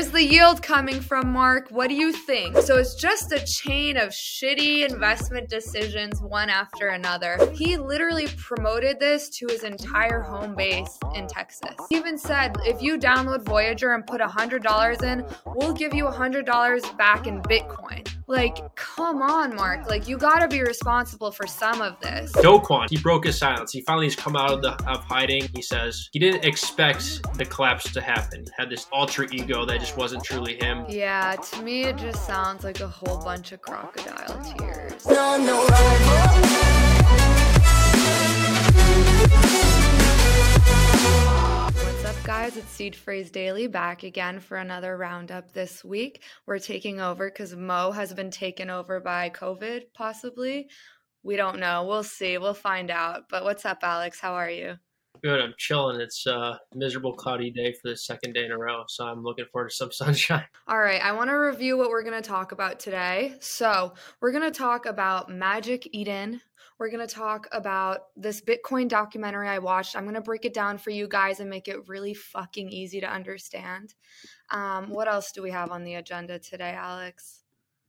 Where's the yield coming from, Mark? What do you think? So it's just a chain of shitty investment decisions, one after another. He literally promoted this to his entire home base in Texas. He even said, if you download Voyager and put $100 in, we'll give you $100 back in Bitcoin. Like, come on, Mark. Like, you gotta be responsible for some of this. Do Kwon, he broke his silence. He finally has come out of the of hiding. He says he didn't expect the collapse to happen. He had this alter ego that just wasn't truly him. Yeah, to me, it just sounds like a whole bunch of crocodile tears. No, no, What's up, guys? It's Seed Phrase Daily back again for another roundup this week. We're taking over because Mo has been taken over by COVID, possibly. We don't know. We'll see. We'll find out. But what's up, Alex? How are you? Good, I'm chilling. It's a miserable, cloudy day for the second day in a row, so I'm looking forward to some sunshine. All right, I want to review what we're going to talk about today. So, we're going to talk about Magic Eden. We're going to talk about this Bitcoin documentary I watched. I'm going to break it down for you guys and make it really fucking easy to understand. Um, what else do we have on the agenda today, Alex?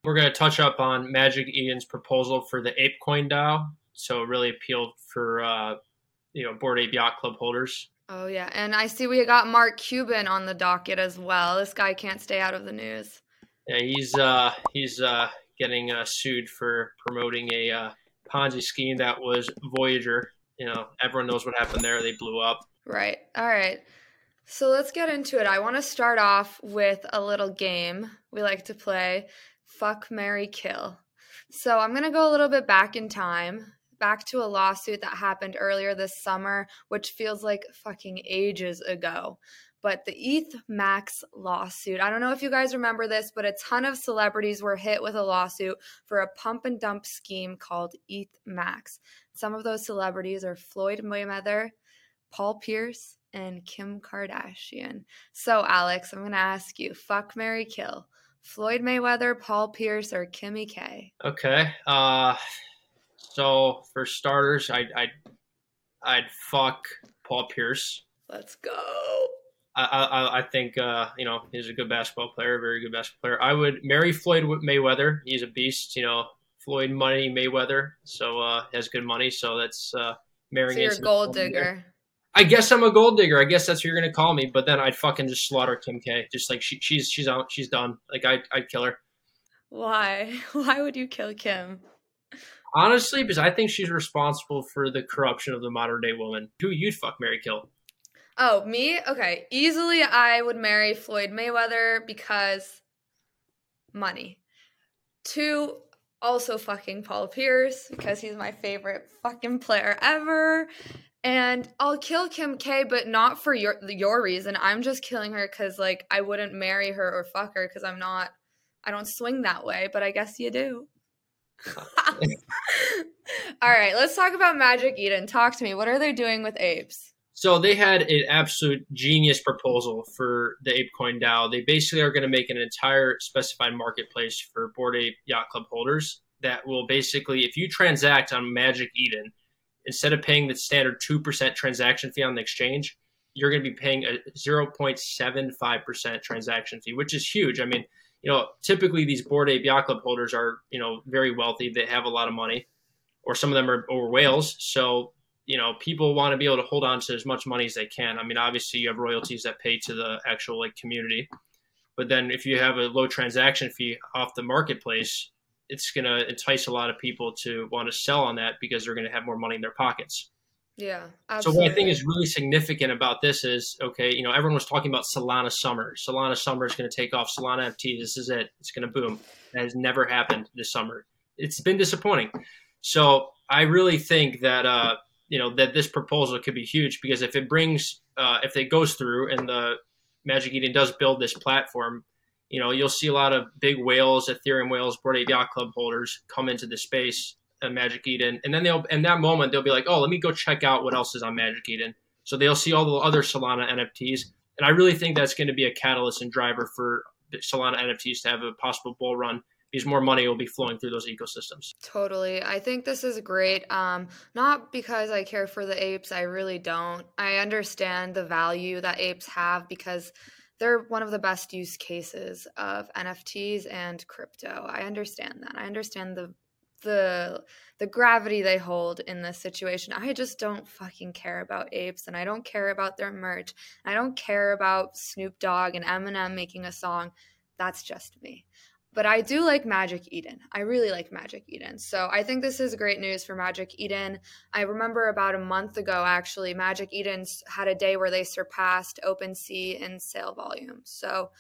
We're going to touch up on Magic Eden's proposal for the ApeCoin DAO, so it really appealed for uh, you know Bored Ape Yacht Club holders. Oh, yeah. And I see we got Mark Cuban on the docket as well. This guy can't stay out of the news. Yeah, he's uh, he's uh, getting uh, sued for promoting a uh, Ponzi scheme that was Voyager. You know, everyone knows what happened there. They blew up. Right. All right. So let's get into it. I want to start off with a little game we like to play Fuck, Mary Kill. So I'm going to go a little bit back in time, back to a lawsuit that happened earlier this summer, which feels like fucking ages ago. But the ETH Max lawsuit, I don't know if you guys remember this, but a ton of celebrities were hit with a lawsuit for a pump and dump scheme called ETH Max. Some of those celebrities are Floyd Mayweather, Paul Pierce, and Kim Kardashian. So, Alex, I'm going to ask you fuck, Mary Kill. Floyd Mayweather, Paul Pierce, or Kimmy K? Okay. Uh, so for starters, I'd I'd, I'd fuck Paul Pierce. Let's go. I I, I think uh, you know he's a good basketball player, very good basketball player. I would marry Floyd Mayweather. He's a beast. You know, Floyd Money Mayweather, so uh, has good money. So that's uh, marrying. So you're a gold digger. I guess I'm a gold digger. I guess that's what you're gonna call me. But then I'd fucking just slaughter Kim K. Just like she, she's she's out. She's done. Like I I'd kill her. Why? Why would you kill Kim? Honestly, because I think she's responsible for the corruption of the modern day woman. Who you'd fuck, Mary Kill? Oh, me? Okay. Easily I would marry Floyd Mayweather because money. Two, also fucking Paul Pierce because he's my favorite fucking player ever. And I'll kill Kim K, but not for your your reason. I'm just killing her because like I wouldn't marry her or fuck her because I'm not I don't swing that way, but I guess you do. All right, let's talk about Magic Eden. Talk to me. What are they doing with apes? So they had an absolute genius proposal for the ApeCoin DAO. They basically are going to make an entire specified marketplace for Bored Ape Yacht Club holders that will basically, if you transact on Magic Eden, instead of paying the standard 2% transaction fee on the exchange, you're going to be paying a 0.75% transaction fee, which is huge. I mean, you know, typically these Bored Ape Yacht Club holders are, you know, very wealthy. They have a lot of money, or some of them are over whales. So you know people want to be able to hold on to as much money as they can i mean obviously you have royalties that pay to the actual like community but then if you have a low transaction fee off the marketplace it's going to entice a lot of people to want to sell on that because they're going to have more money in their pockets Yeah, so absolutely. what i think is really significant about this is okay you know everyone was talking about solana summer. Solana summer is going to take off. Solana ft this is it. It's going to boom. That has never happened this summer. It's been disappointing. So i really think that uh you know that this proposal could be huge because if it brings uh, if it goes through and the Magic Eden does build this platform, you know you'll see a lot of big whales, Ethereum whales, Bored Ape Yacht Club holders come into the space Magic Eden, and then they'll in that moment they'll be like, oh, let me go check out what else is on Magic Eden. So they'll see all the other Solana NFTs, and I really think that's going to be a catalyst and driver for Solana NFTs to have a possible bull run because more money will be flowing through those ecosystems. Totally. I think this is great. Um, not because I care for the apes, I really don't. I understand the value that apes have because they're one of the best use cases of NFTs and crypto. I understand that. I understand the the the gravity they hold in this situation. I just don't fucking care about apes and I don't care about their merch. I don't care about Snoop Dogg and Eminem making a song. That's just me. But I do like Magic Eden. I really like Magic Eden. So I think this is great news for Magic Eden. I remember about a month ago, actually, Magic Eden had a day where they surpassed OpenSea in sale volume. So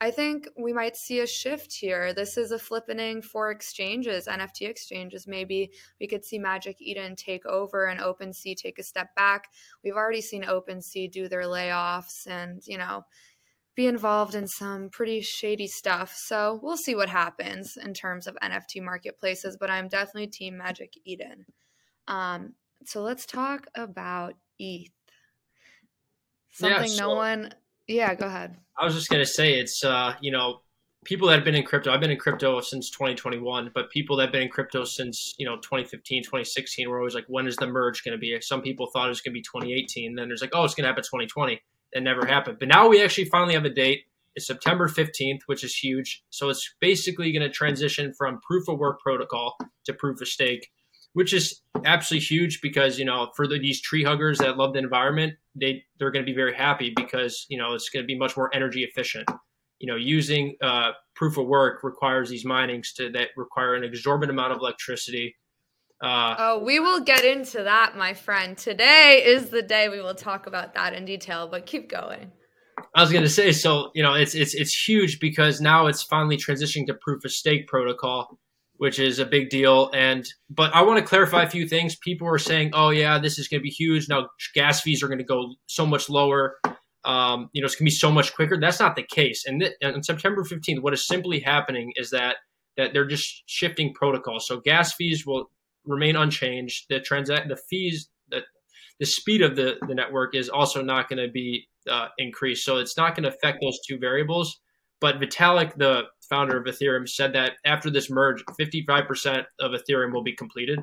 I think we might see a shift here. This is a flippening for exchanges, NFT exchanges. Maybe we could see Magic Eden take over and OpenSea take a step back. We've already seen OpenSea do their layoffs and, you know, be involved in some pretty shady stuff. So we'll see what happens in terms of NFT marketplaces, but I'm definitely Team Magic Eden. Um, so let's talk about ETH. Something yeah, so- no one yeah, go ahead. I was just going to say it's, uh, you know, people that have been in crypto, I've been in crypto since 2021, but people that have been in crypto since, you know, 2015, 2016, were always like, when is the merge going to be? Some people thought it was going to be 2018. Then there's like, oh, it's going to happen 2020. It never happened. But now we actually finally have a date. It's September 15th, which is huge. So it's basically going to transition from proof of work protocol to proof of stake which is absolutely huge because you know for the, these tree huggers that love the environment, they they're going to be very happy because you know it's going to be much more energy efficient. You know, using uh, proof of work requires these minings to that require an exorbitant amount of electricity. Uh, oh, we will get into that, my friend. Today is the day we will talk about that in detail. But keep going. I was going to say, so you know, it's it's it's huge because now it's finally transitioning to proof of stake protocol, which is a big deal. And but I want to clarify a few things. People are saying, "Oh yeah, this is going to be huge." Now gas fees are going to go so much lower. Um, you know, it's going to be so much quicker. That's not the case. And th- on September 15th, what is simply happening is that that they're just shifting protocols. So gas fees will remain unchanged. The transact the fees the the speed of the the network is also not going to be uh, increased. So it's not going to affect those two variables. But Vitalik, the founder of Ethereum, said that after this merge, 55% of Ethereum will be completed.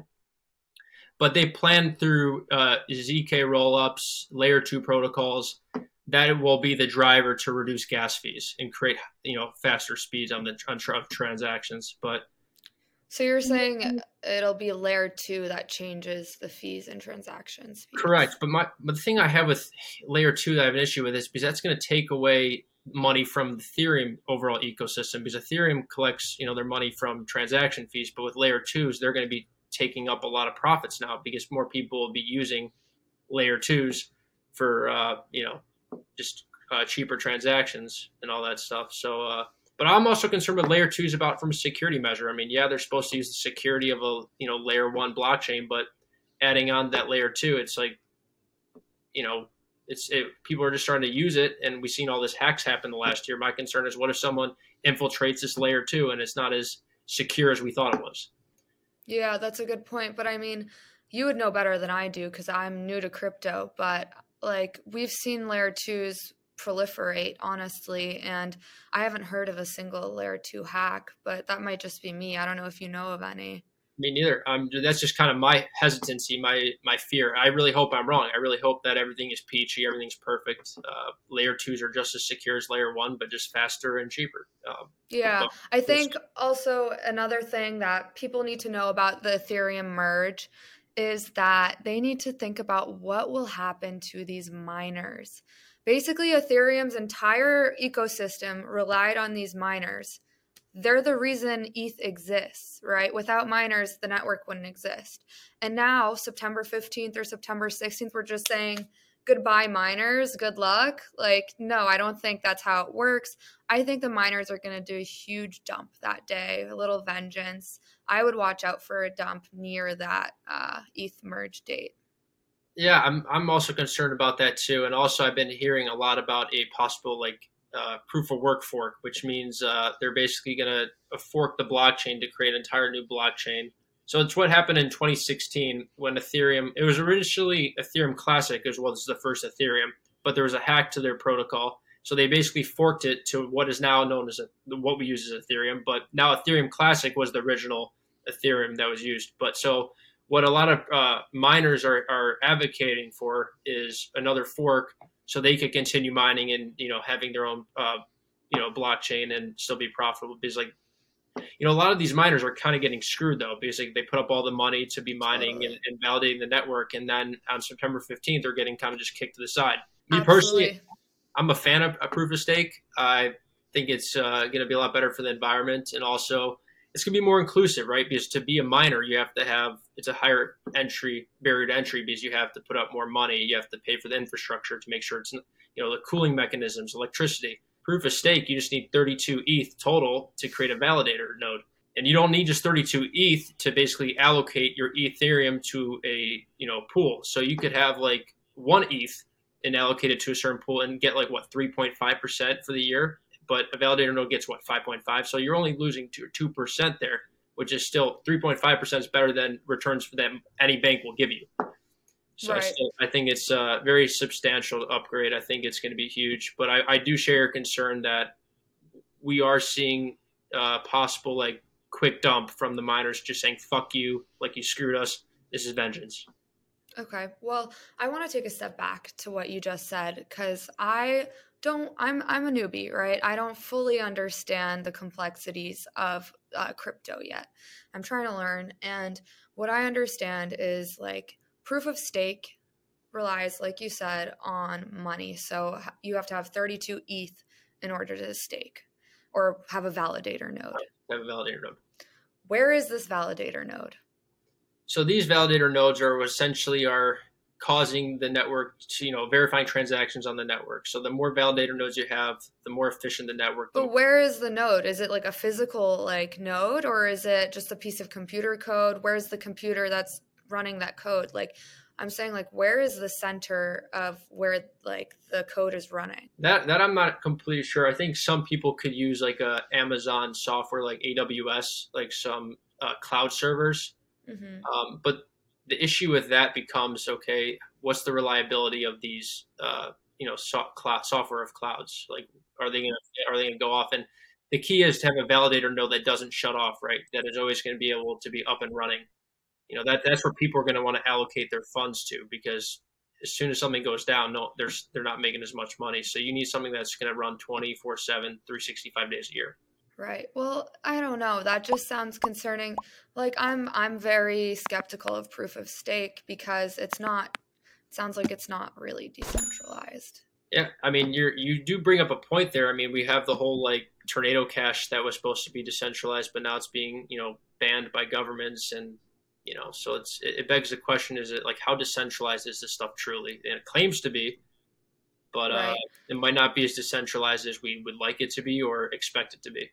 But they plan through uh, ZK rollups, layer two protocols, that will be the driver to reduce gas fees and create you know faster speeds on the on transactions. But so you're saying it'll be layer two that changes the fees and transactions. Fees. Correct. But my but the thing I have with layer two that I have an issue with is because that's going to take away money from the Ethereum overall ecosystem because Ethereum collects, you know, their money from transaction fees, but with layer twos, they're going to be taking up a lot of profits now because more people will be using layer twos for, uh, you know, just uh, cheaper transactions and all that stuff. So, uh, but I'm also concerned with layer twos about from a security measure. I mean, yeah, they're supposed to use the security of a, you know, layer one blockchain, but adding on that layer two, it's like, you know, it's it, people are just starting to use it, and we've seen all this hacks happen the last year. My concern is, what if someone infiltrates this layer two and it's not as secure as we thought it was? Yeah, that's a good point. But I mean, you would know better than I do because I'm new to crypto. But like, we've seen layer twos proliferate, honestly, and I haven't heard of a single layer two hack. But that might just be me. I don't know if you know of any. Me neither. Um, that's just kind of my hesitancy, my my fear. I really hope I'm wrong. I really hope that everything is peachy, everything's perfect. Uh, layer twos are just as secure as layer one, but just faster and cheaper. Um, yeah, I think also another thing that people need to know about the Ethereum merge is that they need to think about what will happen to these miners. Basically, Ethereum's entire ecosystem relied on these miners they're the reason ETH exists, right? Without miners, the network wouldn't exist. And now, September 15th or September 16th, we're just saying, goodbye, miners, good luck. Like, no, I don't think that's how it works. I think the miners are going to do a huge dump that day, a little vengeance. I would watch out for a dump near that uh, ETH merge date. Yeah, I'm I'm also concerned about that too, and also I've been hearing a lot about a possible like uh, proof of work fork, which means uh, they're basically going to fork the blockchain to create an entire new blockchain. So it's what happened in 2016 when Ethereum, it was originally Ethereum Classic as well as the first Ethereum, but there was a hack to their protocol. So they basically forked it to what is now known as a, what we use as Ethereum. But now Ethereum Classic was the original Ethereum that was used. But so what a lot of uh, miners are, are advocating for is another fork so they could continue mining and you know having their own uh, you know blockchain and still be profitable because like you know a lot of these miners are kind of getting screwed though because like, they put up all the money to be mining and, and, validating the network and then on september 15th they're getting kind of just kicked to the side me Absolutely. personally i'm a fan of a proof of stake i think it's uh, going to be a lot better for the environment and also it's going to be more inclusive right because to be a miner you have to have it's a higher entry barrier to entry because you have to put up more money you have to pay for the infrastructure to make sure it's you know the cooling mechanisms electricity proof of stake, you just need 32 ETH total to create a validator node. And you don't need just 32 ETH to basically allocate your Ethereum to a you know pool. So you could have like one ETH and allocate it to a certain pool and get like what 3.5% for the year. But a validator node gets what 5.5. So you're only losing two two percent there, which is still 3.5% is better than returns that any bank will give you. So right. I, I, think it's a very substantial upgrade. I think it's going to be huge. But I, I do share your concern that we are seeing uh, possible like quick dump from the miners just saying "fuck you," like you screwed us. This is vengeance. Okay. Well, I want to take a step back to what you just said because I don't. I'm I'm a newbie, right? I don't fully understand the complexities of uh, crypto yet. I'm trying to learn, and what I understand is like proof of stake relies, like you said, on money. So you have to have 32 ETH in order to stake or have a validator node. Have a validator node. Where is this validator node? So these validator nodes are essentially are causing the network to, you know, verifying transactions on the network. So the more validator nodes you have, the more efficient the network. But where is the node? Is it like a physical like node or is it just a piece of computer code? Where's the computer that's running that code like i'm saying like where is the center of where like the code is running that that i'm not completely sure i think some people could use like a amazon software like aws like some uh, cloud servers mm-hmm. um, but the issue with that becomes okay what's the reliability of these uh, you know so- cloud, software of clouds? Like are they gonna are they gonna go off? And the key is to have a validator node that doesn't shut off right? That is always going to be able to be up and running. You know that that's where people are going to want to allocate their funds to because as soon as something goes down no there's they're not making as much money. So you need something that's going to run 24 7 365 days a year right. Well i don't know. That just sounds concerning. Like i'm i'm very skeptical of proof of stake because it's not it sounds like it's not really decentralized. Yeah i mean you're you do bring up a point there. I mean we have the whole like tornado cash that was supposed to be decentralized but now it's being you know banned by governments and you know so it's it begs the question is it like how decentralized is this stuff truly? And it claims to be but uh, right. uh, it might not be as decentralized as we would like it to be or expect it to be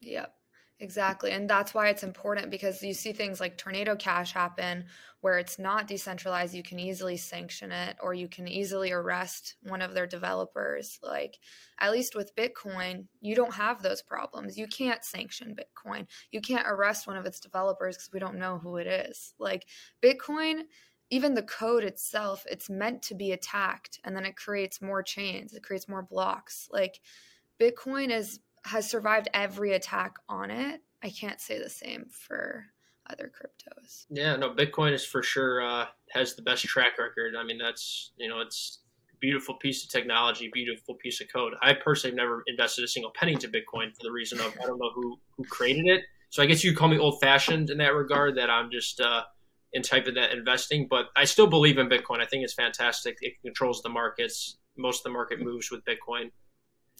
yep Exactly. And that's why it's important because you see things like Tornado Cash happen where it's not decentralized. You can easily sanction it or you can easily arrest one of their developers. Like, at least with Bitcoin, you don't have those problems. You can't sanction Bitcoin. You can't arrest one of its developers because we don't know who it is. Like, Bitcoin even the code itself it's meant to be attacked and then it creates more chains it creates more blocks like bitcoin is has survived every attack on it. I can't say the same for other cryptos. Yeah, no, Bitcoin is for sure uh, has the best track record. I mean, that's you know, it's beautiful piece of technology, beautiful piece of code. I personally have never invested a single penny to Bitcoin for the reason of I don't know who who created it. So I guess you call me old fashioned in that regard. That I'm just uh, in type of that investing, but I still believe in Bitcoin. I think it's fantastic. It controls the markets. Most of the market moves with Bitcoin.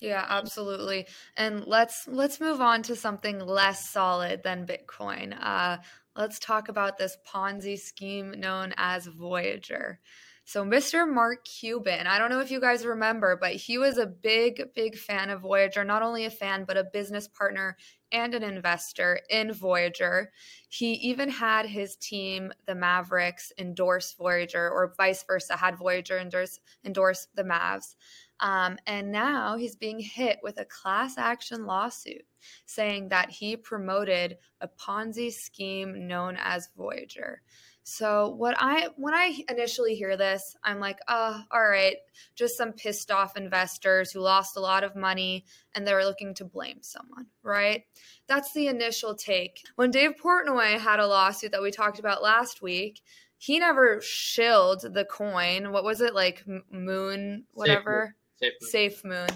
Yeah, absolutely. And let's let's move on to something less solid than Bitcoin. Uh, let's talk about this Ponzi scheme known as Voyager. So, Mr. Mark Cuban, I don't know if you guys remember, but he was a big, big fan of Voyager. Not only a fan, but a business partner and an investor in Voyager. He even had his team, the Mavericks, endorse Voyager, or vice versa, had Voyager endorse, endorse the Mavs. Um, and now he's being hit with a class action lawsuit saying that he promoted a Ponzi scheme known as Voyager. So what I when I initially hear this, I'm like, oh, all right, just some pissed off investors who lost a lot of money and they're looking to blame someone, right? That's the initial take. When Dave Portnoy had a lawsuit that we talked about last week, he never shilled the coin. What was it like moon whatever? Safe moon. Safe moon.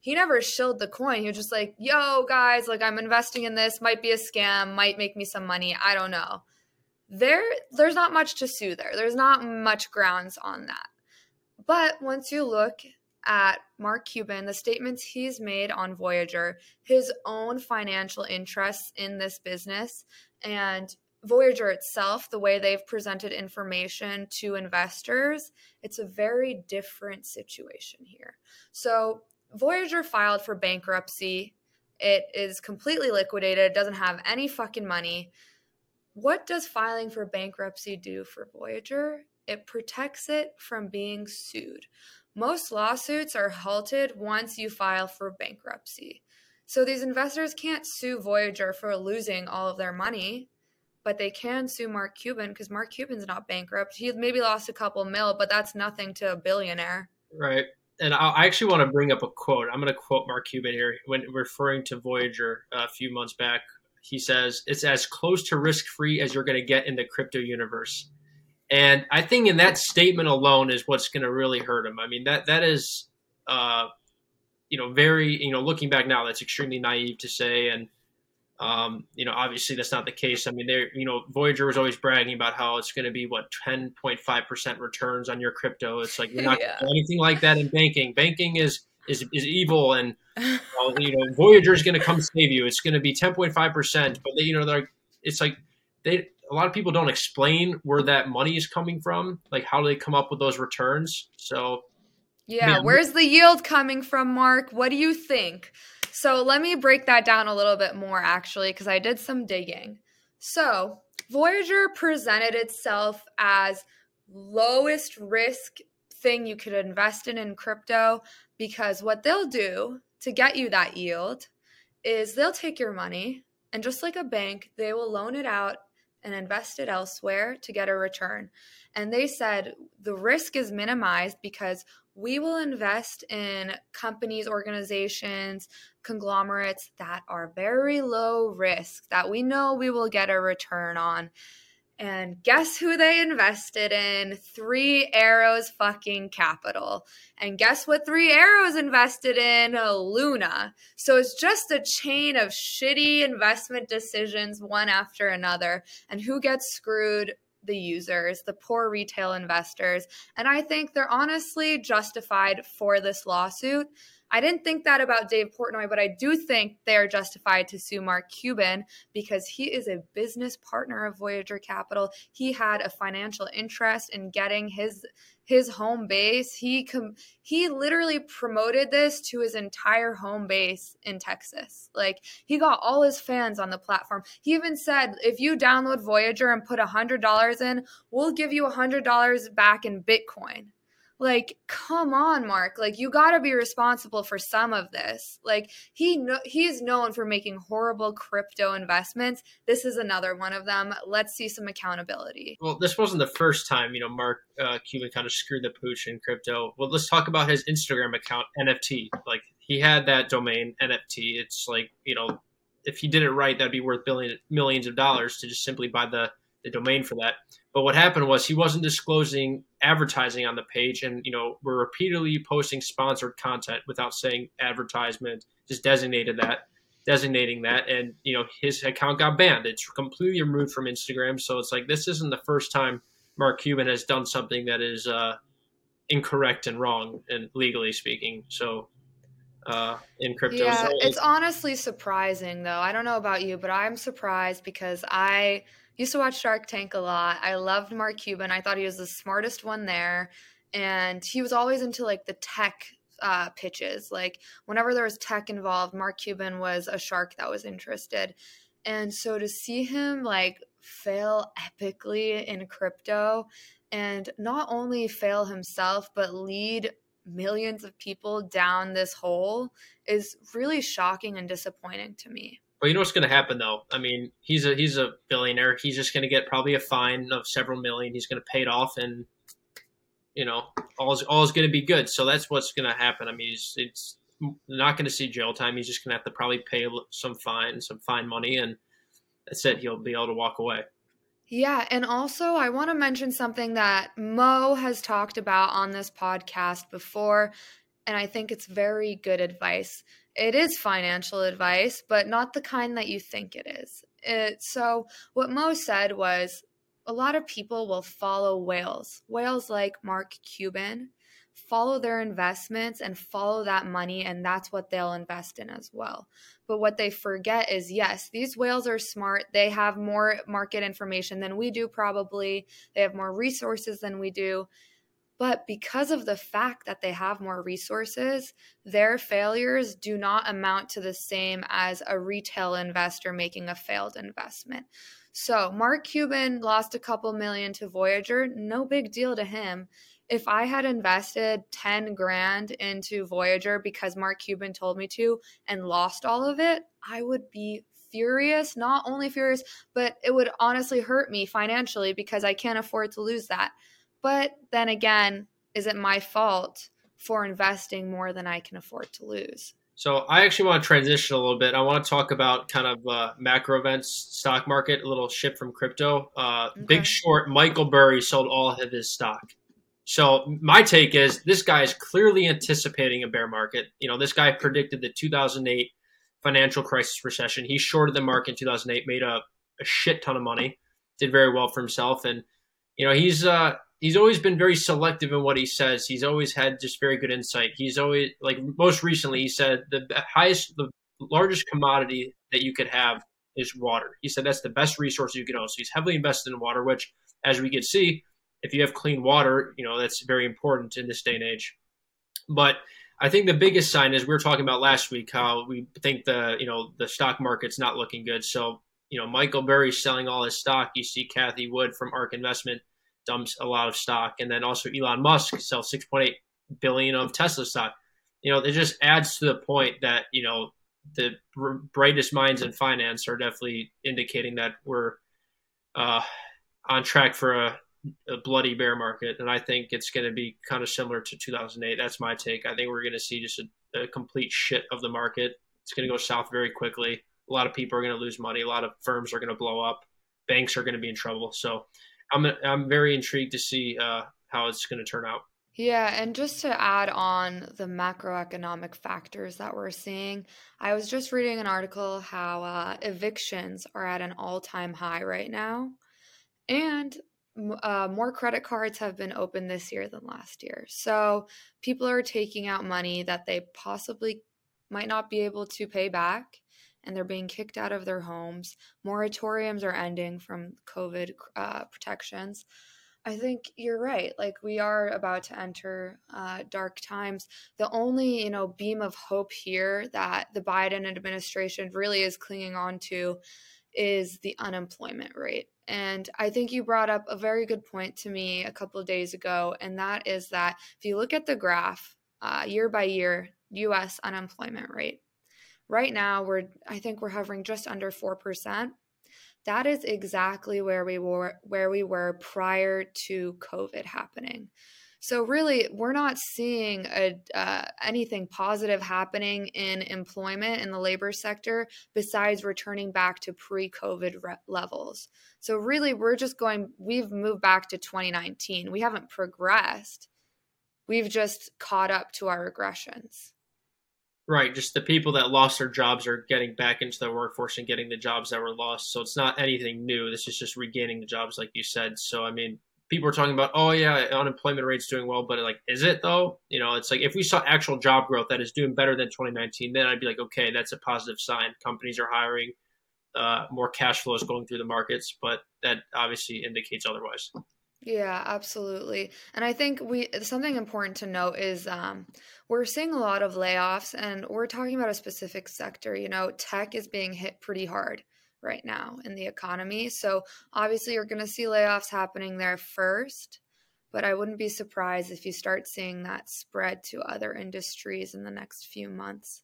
He never shilled the coin. He was just like, "Yo guys, like I'm investing in this, might be a scam, might make me some money, I don't know." There there's not much to sue there. There's not much grounds on that. But once you look at Mark Cuban, the statements he's made on Voyager, his own financial interests in this business, and Voyager itself, the way they've presented information to investors, it's a very different situation here. So, Voyager filed for bankruptcy. It is completely liquidated, it doesn't have any fucking money. What does filing for bankruptcy do for Voyager? It protects it from being sued. Most lawsuits are halted once you file for bankruptcy. So these investors can't sue Voyager for losing all of their money, but they can sue Mark Cuban because Mark Cuban's not bankrupt. He maybe lost a couple mil, but that's nothing to a billionaire. Right. And I actually want to bring up a quote. I'm going to quote Mark Cuban here when referring to Voyager a few months back. He says, It's as close to risk free as you're going to get in the crypto universe. And I think in that statement alone is what's going to really hurt him. I mean, that that is, uh, you know, very, you know, looking back now, that's extremely naive to say. And, um, you know, obviously that's not the case. I mean, there, you know, Voyager was always bragging about how it's going to be what 10.5% returns on your crypto. It's like you're not yeah. anything like that in banking. Banking is is, is evil and well, you know Voyager is going to come save you. It's going to be 10.5%, but they, you know, they're it's like they a lot of people don't explain where that money is coming from. Like, how do they come up with those returns? So, yeah, man. where's the yield coming from, Mark? What do you think? So, let me break that down a little bit more, actually, because I did some digging. So, Voyager presented itself as lowest risk thing you could invest in in crypto because what they'll do to get you that yield is they'll take your money and just like a bank, they will loan it out and invest it elsewhere to get a return. And they said the risk is minimized because we will invest in companies, organizations, conglomerates that are very low risk, that we know we will get a return on. And guess who they invested in? Three Arrows fucking Capital. And guess what Three Arrows invested in? Luna. So it's just a chain of shitty investment decisions, one after another. And who gets screwed? The users, the poor retail investors. And I think they're honestly justified for this lawsuit I didn't think that about Dave Portnoy, but I do think they are justified to sue Mark Cuban because he is a business partner of Voyager Capital. He had a financial interest in getting his his home base. He com- he literally promoted this to his entire home base in Texas. Like he got all his fans on the platform. He even said, if you download Voyager and put a hundred dollars in, we'll give you a hundred dollars back in Bitcoin. Like, come on, Mark. Like, you got to be responsible for some of this. Like, he he's known for making horrible crypto investments. This is another one of them. Let's see some accountability. Well, this wasn't the first time, you know, Mark uh, Cuban kind of screwed the pooch in crypto. Well, let's talk about his Instagram account, NFT. Like, he had that domain, NFT. It's like, you know, if he did it right, that'd be worth billion millions of dollars to just simply buy the the domain for that. But what happened was he wasn't disclosing advertising on the page, and you know we're repeatedly posting sponsored content without saying advertisement. Just designated that, designating that, and you know his account got banned. It's completely removed from Instagram. So it's like this isn't the first time Mark Cuban has done something that is uh, incorrect and wrong, and legally speaking. So uh, in crypto. Yeah, it's honestly surprising though. I don't know about you, but I'm surprised because I used to watch Shark Tank a lot. I loved Mark Cuban. I thought he was the smartest one there. And he was always into like the tech uh, pitches. Like whenever there was tech involved, Mark Cuban was a shark that was interested. And so to see him like fail epically in crypto and not only fail himself, but lead millions of people down this hole is really shocking and disappointing to me. But you know what's going to happen though? I mean, he's a he's a billionaire. He's just going to get probably a fine of several million. He's going to pay it off, and you know, all is all is going to be good. So that's what's going to happen. I mean, he's, it's not going to see jail time. He's just going to have to probably pay some fine, some fine money, and that's it. He'll be able to walk away. Yeah, and also I want to mention something that Mo has talked about on this podcast before, and I think it's very good advice. It is financial advice, but not the kind that you think it is. It, so, what Mo said was a lot of people will follow whales, whales like Mark Cuban, follow their investments and follow that money, and that's what they'll invest in as well. But what they forget is yes, these whales are smart. They have more market information than we do, probably. They have more resources than we do. But because of the fact that they have more resources, their failures do not amount to the same as a retail investor making a failed investment. So, Mark Cuban lost a couple million to Voyager, no big deal to him if I had invested 10 grand into Voyager because Mark Cuban told me to and lost all of it, I would be furious. Not only furious, but it would honestly hurt me financially because I can't afford to lose that. But then again, is it my fault for investing more than I can afford to lose? So I actually want to transition a little bit. I want to talk about kind of uh, macro events, stock market, a little shift from crypto. Uh, okay. Big Short, Michael Burry sold all of his stock. So my take is this guy is clearly anticipating a bear market. You know, this guy predicted the 2008 financial crisis recession. He shorted the market in 2008, made a, a shit ton of money, did very well for himself, and you know he's uh, he's always been very selective in what he says. He's always had just very good insight. He's always like most recently he said the highest, the largest commodity that you could have is water. He said that's the best resource you can own. So he's heavily invested in water, which as we can see if you have clean water, you know, that's very important in this day and age. But I think the biggest sign is we were talking about last week how we think the, you know, the stock market's not looking good. So, you know, Michael Burry selling all his stock. You see Cathie Wood from ARK Investment dumps a lot of stock. And then also Elon Musk sells 6.8 billion of Tesla stock. You know, it just adds to the point that, you know, the brightest minds in finance are definitely indicating that we're uh, on track for a a bloody bear market, and I think it's going to be kind of similar to 2008. That's my take. I think we're going to see just a, a complete shit of the market. It's going to go south very quickly. A lot of people are going to lose money. A lot of firms are going to blow up. Banks are going to be in trouble. So I'm I'm very intrigued to see uh, how it's going to turn out. Yeah, and just to add on the macroeconomic factors that we're seeing, I was just reading an article how uh, evictions are at an all time high right now. And uh, more credit cards have been opened this year than last year. So people are taking out money that they possibly might not be able to pay back and they're being kicked out of their homes. Moratoriums are ending from COVID uh, protections. I think you're right. Like we are about to enter uh, dark times. The only you know beam of hope here that the Biden administration really is clinging on to is the unemployment rate. And I think you brought up a very good point to me a couple of days ago, and that is that if you look at the graph uh, year by year, US unemployment rate, right now we're, I think we're hovering just under 4%. That is exactly where we were where we were prior to COVID happening. So really, we're not seeing a, uh, anything positive happening in employment in the labor sector besides returning back to pre-COVID re- levels. So really, we're just going. We've moved back to 2019. We haven't progressed. We've just caught up to our regressions. Right, just the people that lost their jobs are getting back into the workforce and getting the jobs that were lost. So it's not anything new. This is just regaining the jobs, like you said. So I mean, people are talking about, oh yeah, unemployment rate's doing well, but like, is it though? You know, it's like if we saw actual job growth that is doing better than 2019, then I'd be like, okay, that's a positive sign. Companies are hiring, uh, more cash flow is going through the markets, but that obviously indicates otherwise. Yeah, absolutely. And I think we something important to note is um, we're seeing a lot of layoffs, and we're talking about a specific sector. You know, tech is being hit pretty hard right now in the economy. So obviously, you're going to see layoffs happening there first, but I wouldn't be surprised if you start seeing that spread to other industries in the next few months.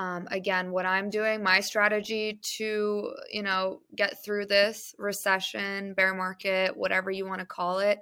Um, again, what I'm doing, my strategy to you know get through this recession, bear market, whatever you want to call it,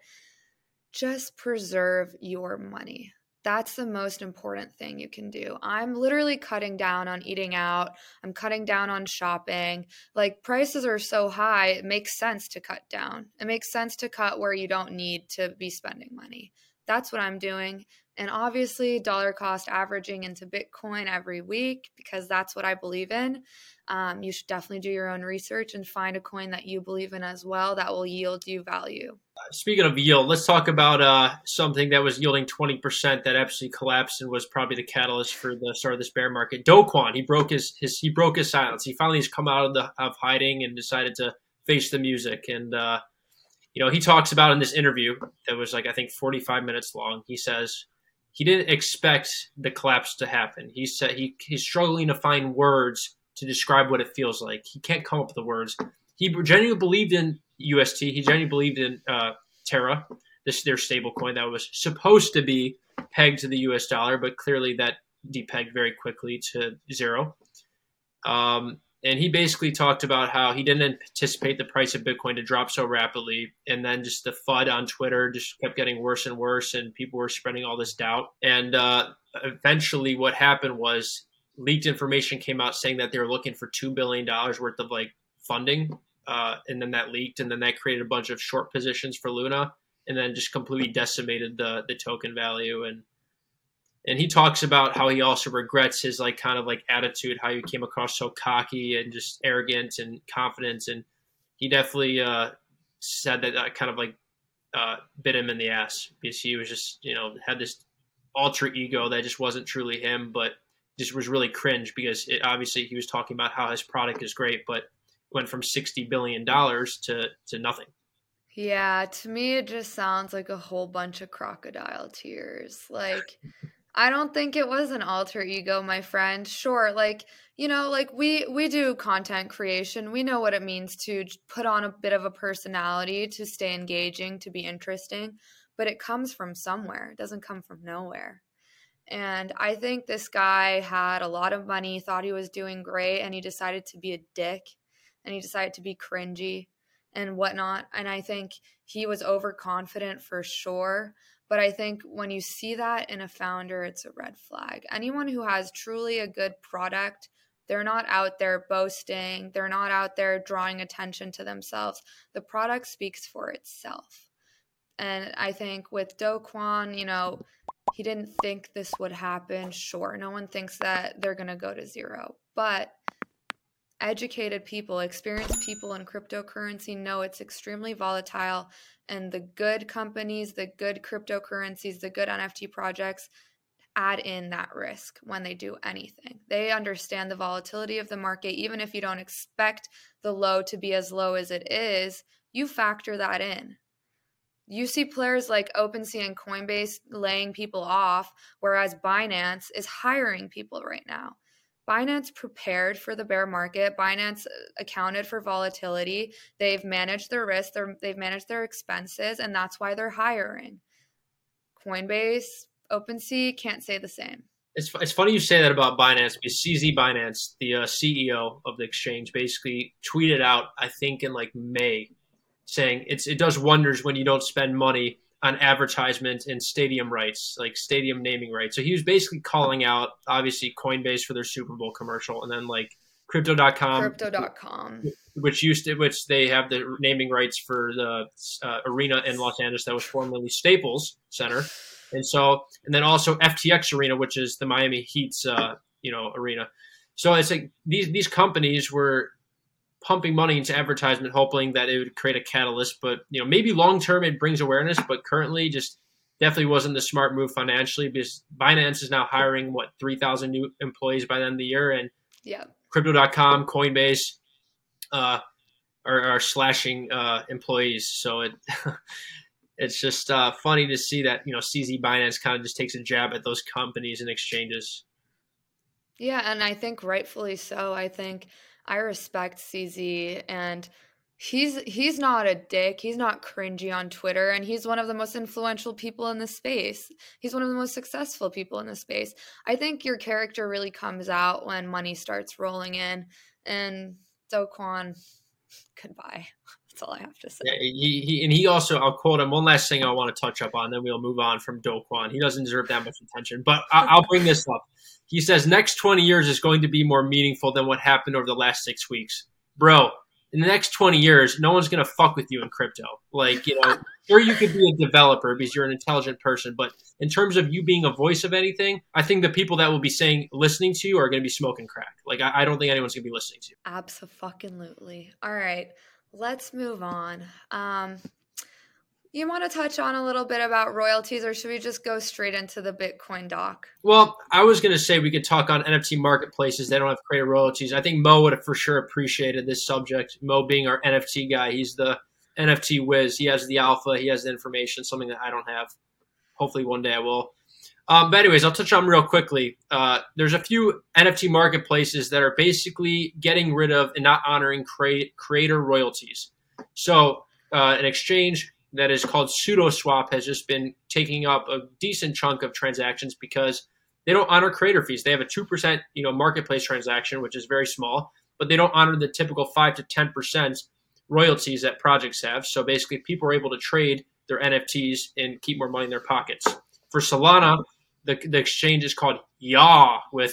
just preserve your money. That's the most important thing you can do. I'm literally cutting down on eating out. I'm cutting down on shopping. Like prices are so high, it makes sense to cut down. It makes sense to cut where you don't need to be spending money. That's what I'm doing. And obviously, dollar cost averaging into Bitcoin every week because that's what I believe in. Um, you should definitely do your own research and find a coin that you believe in as well that will yield you value. Speaking of yield, let's talk about uh, something that was yielding 20% that absolutely collapsed and was probably the catalyst for the start of this bear market. Do Kwon, he broke his, his he broke his silence. He finally has come out of the of hiding and decided to face the music. And uh, you know, he talks about in this interview that was like I think 45 minutes long. He says he didn't expect the collapse to happen. He said he, he's struggling to find words to describe what it feels like. He can't come up with the words. He genuinely believed in UST. He genuinely believed in uh, Terra, this their stable coin that was supposed to be pegged to the US dollar, but clearly that depegged very quickly to zero. Um, and he basically talked about how he didn't anticipate the price of Bitcoin to drop so rapidly, and then just the FUD on Twitter just kept getting worse and worse, and people were spreading all this doubt. And uh, eventually, what happened was leaked information came out saying that they were looking for two billion dollars worth of like funding, uh, and then that leaked, and then that created a bunch of short positions for Luna, and then just completely decimated the the token value and and he talks about how he also regrets his like kind of like attitude, how he came across so cocky and just arrogant and confident, and he definitely uh, said that that kind of like uh, bit him in the ass because he was just you know had this alter ego that just wasn't truly him, but just was really cringe because it, obviously he was talking about how his product is great, but went from sixty billion dollars to to nothing. Yeah, to me it just sounds like a whole bunch of crocodile tears. Like I don't think it was an alter ego, my friend. Sure, like, you know, like we we do content creation. We know what it means to put on a bit of a personality to stay engaging, to be interesting, but it comes from somewhere. It doesn't come from nowhere. And I think this guy had a lot of money, thought he was doing great, and he decided to be a dick and he decided to be cringy and whatnot. And I think he was overconfident for sure. But I think when you see that in a founder, it's a red flag. Anyone who has truly a good product, they're not out there boasting, they're not out there drawing attention to themselves. The product speaks for itself. And I think with Do Kwon, you know, he didn't think this would happen. Sure, no one thinks that they're going to go to zero. But educated people, experienced people in cryptocurrency know it's extremely volatile and the good companies, the good cryptocurrencies, the good NFT projects add in that risk when they do anything. They understand the volatility of the market even if you don't expect the low to be as low as it is, you factor that in. You see players like OpenSea and Coinbase laying people off, whereas Binance is hiring people right now. Binance prepared for the bear market. Binance uh, accounted for volatility. They've managed their risk, they've managed their expenses, and that's why they're hiring. Coinbase, OpenSea can't say the same. It's, it's funny you say that about Binance because CZ Binance, the uh, CEO of the exchange, basically tweeted out, I think in like May, saying it's it does wonders when you don't spend money on advertisement and stadium rights, like stadium naming rights. So he was basically calling out, obviously, Coinbase for their Super Bowl commercial, and then like Crypto.com, Crypto.com, which used to, which they have the naming rights for the uh, arena in Los Angeles that was formerly Staples Center, and so, and then also FTX Arena, which is the Miami Heat's, uh, you know, arena. So it's like these these companies were pumping money into advertisement, hoping that it would create a catalyst. But you know, maybe long term it brings awareness, but currently just definitely wasn't the smart move financially because Binance is now hiring what three thousand new employees by the end of the year, and yeah, Crypto.com, Coinbase, uh, are, are slashing uh, employees. So it. it's just uh, funny to see that you know CZ Binance kind of just takes a jab at those companies and exchanges. Yeah, and I think rightfully so. I think I respect CZ and he's he's not a dick. He's not cringy on Twitter and he's one of the most influential people in the space. He's one of the most successful people in the space. I think your character really comes out when money starts rolling in and Do goodbye. That's all I have to say. Yeah, he, he, and he also, I'll quote him. One last thing I want to touch up on, then we'll move on from Do Kwon. He doesn't deserve that much attention, but I, I'll bring this up. He says next 20 years is going to be more meaningful than what happened over the last six weeks. Bro, in the next 20 years, no one's going to fuck with you in crypto. Like, you know, or you could be a developer because you're an intelligent person. But in terms of you being a voice of anything, I think the people that will be saying, listening to you are going to be smoking crack. Like, I, I don't think anyone's going to be listening to you. Absolutely. All right, let's move on. Um, you want to touch on a little bit about royalties, or should we just go straight into the Bitcoin doc? Well, I was going to say we could talk on NFT marketplaces. They don't have creator royalties. I think Mo would have for sure appreciated this subject. Mo being our NFT guy, he's the NFT whiz. He has the alpha, he has the information, something that I don't have. Hopefully, one day I will. Um, but anyways, I'll touch on real quickly. Uh, there's a few NFT marketplaces that are basically getting rid of and not honoring cre- creator royalties. So, uh, an exchange that is called Sudoswap has just been taking up a decent chunk of transactions because they don't honor creator fees. They have a two percent, you know, marketplace transaction, which is very small, but they don't honor the typical five to ten percent royalties that projects have. So basically, people are able to trade their NFTs and keep more money in their pockets. For Solana, the, the exchange is called YA with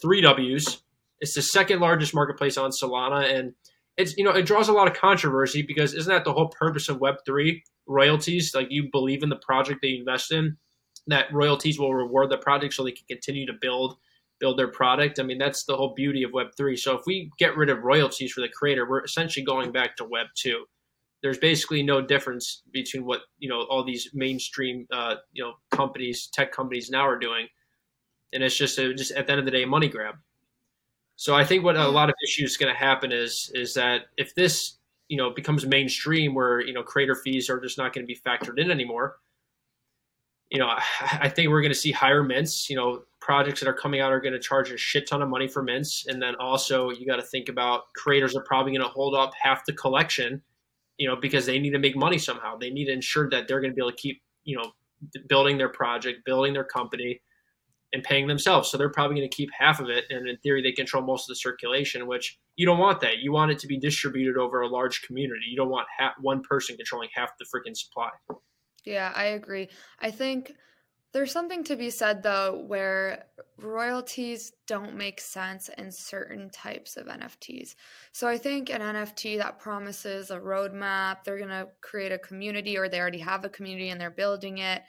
three W's. It's the second largest marketplace on Solana, and it's you know it draws a lot of controversy because isn't that the whole purpose of Web three royalties? Like you believe in the project that you invest in, that royalties will reward the project so they can continue to build build their product. I mean that's the whole beauty of Web three. So if we get rid of royalties for the creator, we're essentially going back to Web two. There's basically no difference between what you know all these mainstream uh, you know companies, tech companies now are doing, and it's just a, just at the end of the day, a money grab. So I think what a lot of issues is going to happen is is that if this you know becomes mainstream, where you know creator fees are just not going to be factored in anymore, you know I think we're going to see higher mints. You know projects that are coming out are going to charge a shit ton of money for mints, and then also you got to think about creators are probably going to hold up half the collection, you know, because they need to make money somehow. They need to ensure that they're going to be able to keep you know building their project, building their company and paying themselves. So they're probably going to keep half of it. And in theory, they control most of the circulation, which you don't want that. You want it to be distributed over a large community. You don't want ha- one person controlling half the freaking supply. Yeah, I agree. I think there's something to be said, though, where royalties don't make sense in certain types of NFTs. So I think an NFT that promises a roadmap, they're going to create a community or they already have a community and they're building it